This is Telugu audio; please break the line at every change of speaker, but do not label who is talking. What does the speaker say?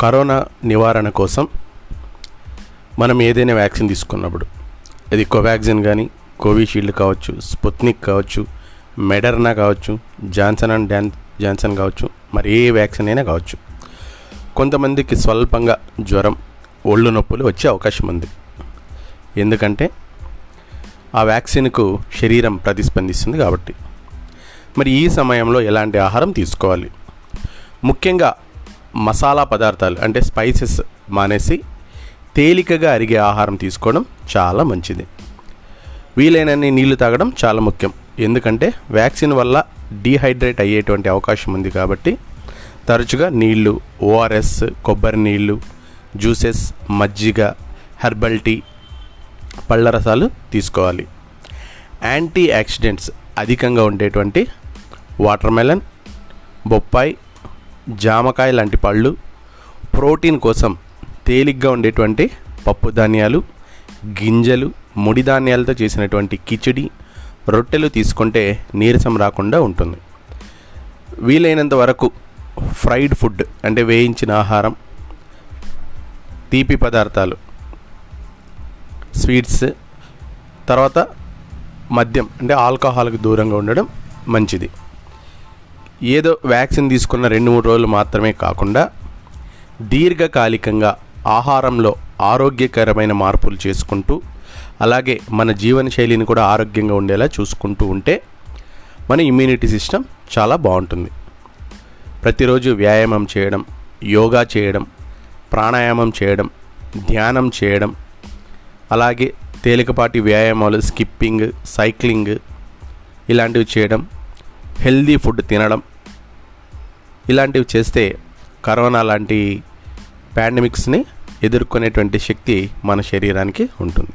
కరోనా నివారణ కోసం మనం ఏదైనా వ్యాక్సిన్ తీసుకున్నప్పుడు అది కోవాక్సిన్ కానీ కోవిషీల్డ్ కావచ్చు స్పుత్నిక్ కావచ్చు మెడర్నా కావచ్చు జాన్సన్ అండ్ డాన్ జాన్సన్ కావచ్చు మరి ఏ వ్యాక్సిన్ అయినా కావచ్చు. కొంతమందికి స్వల్పంగా జ్వరం ఒళ్ళు నొప్పులు వచ్చే అవకాశం ఉంది. ఎందుకంటే ఆ వ్యాక్సిన్కు శరీరం ప్రతిస్పందిస్తుంది కాబట్టి. మరి ఈ సమయంలో ఎలాంటి ఆహారం తీసుకోవాలి? ముఖ్యంగా మసాలా పదార్థాలు అంటే స్పైసెస్ మానేసి తేలికగా అరిగే ఆహారం తీసుకోవడం చాలా మంచిది. వీలైనన్ని నీళ్ళు తాగడం చాలా ముఖ్యం. ఎందుకంటే వ్యాక్సిన్ వల్ల డీహైడ్రేట్ అయ్యేటువంటి అవకాశం ఉంది కాబట్టి తరచుగా నీళ్ళు ఓఆర్ఎస్ కొబ్బరి నీళ్ళు జ్యూసెస్ మజ్జిగ హెర్బల్ టీ పళ్ళ రసాలు తీసుకోవాలి. యాంటీ యాక్సిడెంట్స్ అధికంగా ఉండేటువంటి వాటర్మెలన్ బొప్పాయి జామకాయ లాంటి పళ్ళు ప్రోటీన్ కోసం తేలిగ్గా ఉండేటువంటి పప్పు ధాన్యాలు గింజలు ముడి ధాన్యాలతో చేసినటువంటి కిచిడి రొట్టెలు తీసుకుంటే నీరసం రాకుండా ఉంటుంది. వీలైనంత వరకు ఫ్రైడ్ ఫుడ్ అంటే వేయించిన ఆహారం తీపి పదార్థాలు స్వీట్స్ తర్వాత మద్యం అంటే ఆల్కహాల్కి దూరంగా ఉండడం మంచిది. ఏదో వ్యాక్సిన్ తీసుకున్న రెండు మూడు రోజులు మాత్రమే కాకుండా దీర్ఘకాలికంగా ఆహారంలో ఆరోగ్యకరమైన మార్పులు చేసుకుంటూ అలాగే మన జీవన శైలిని కూడా ఆరోగ్యంగా ఉండేలా చూసుకుంటూ ఉంటే మన ఇమ్యూనిటీ సిస్టమ్ చాలా బాగుంటుంది. ప్రతిరోజు వ్యాయామం చేయడం యోగా చేయడం ప్రాణాయామం చేయడం ధ్యానం చేయడం అలాగే తేలికపాటి వ్యాయామాలు స్కిప్పింగ్ సైక్లింగ్ ఇలాంటివి చేయడం హెల్దీ ఫుడ్ తినడం ఇలాంటివి చేస్తే కరోనా లాంటి పాండమిక్స్ని ఎదుర్కొనేటువంటి శక్తి మన శరీరానికి ఉంటుంది.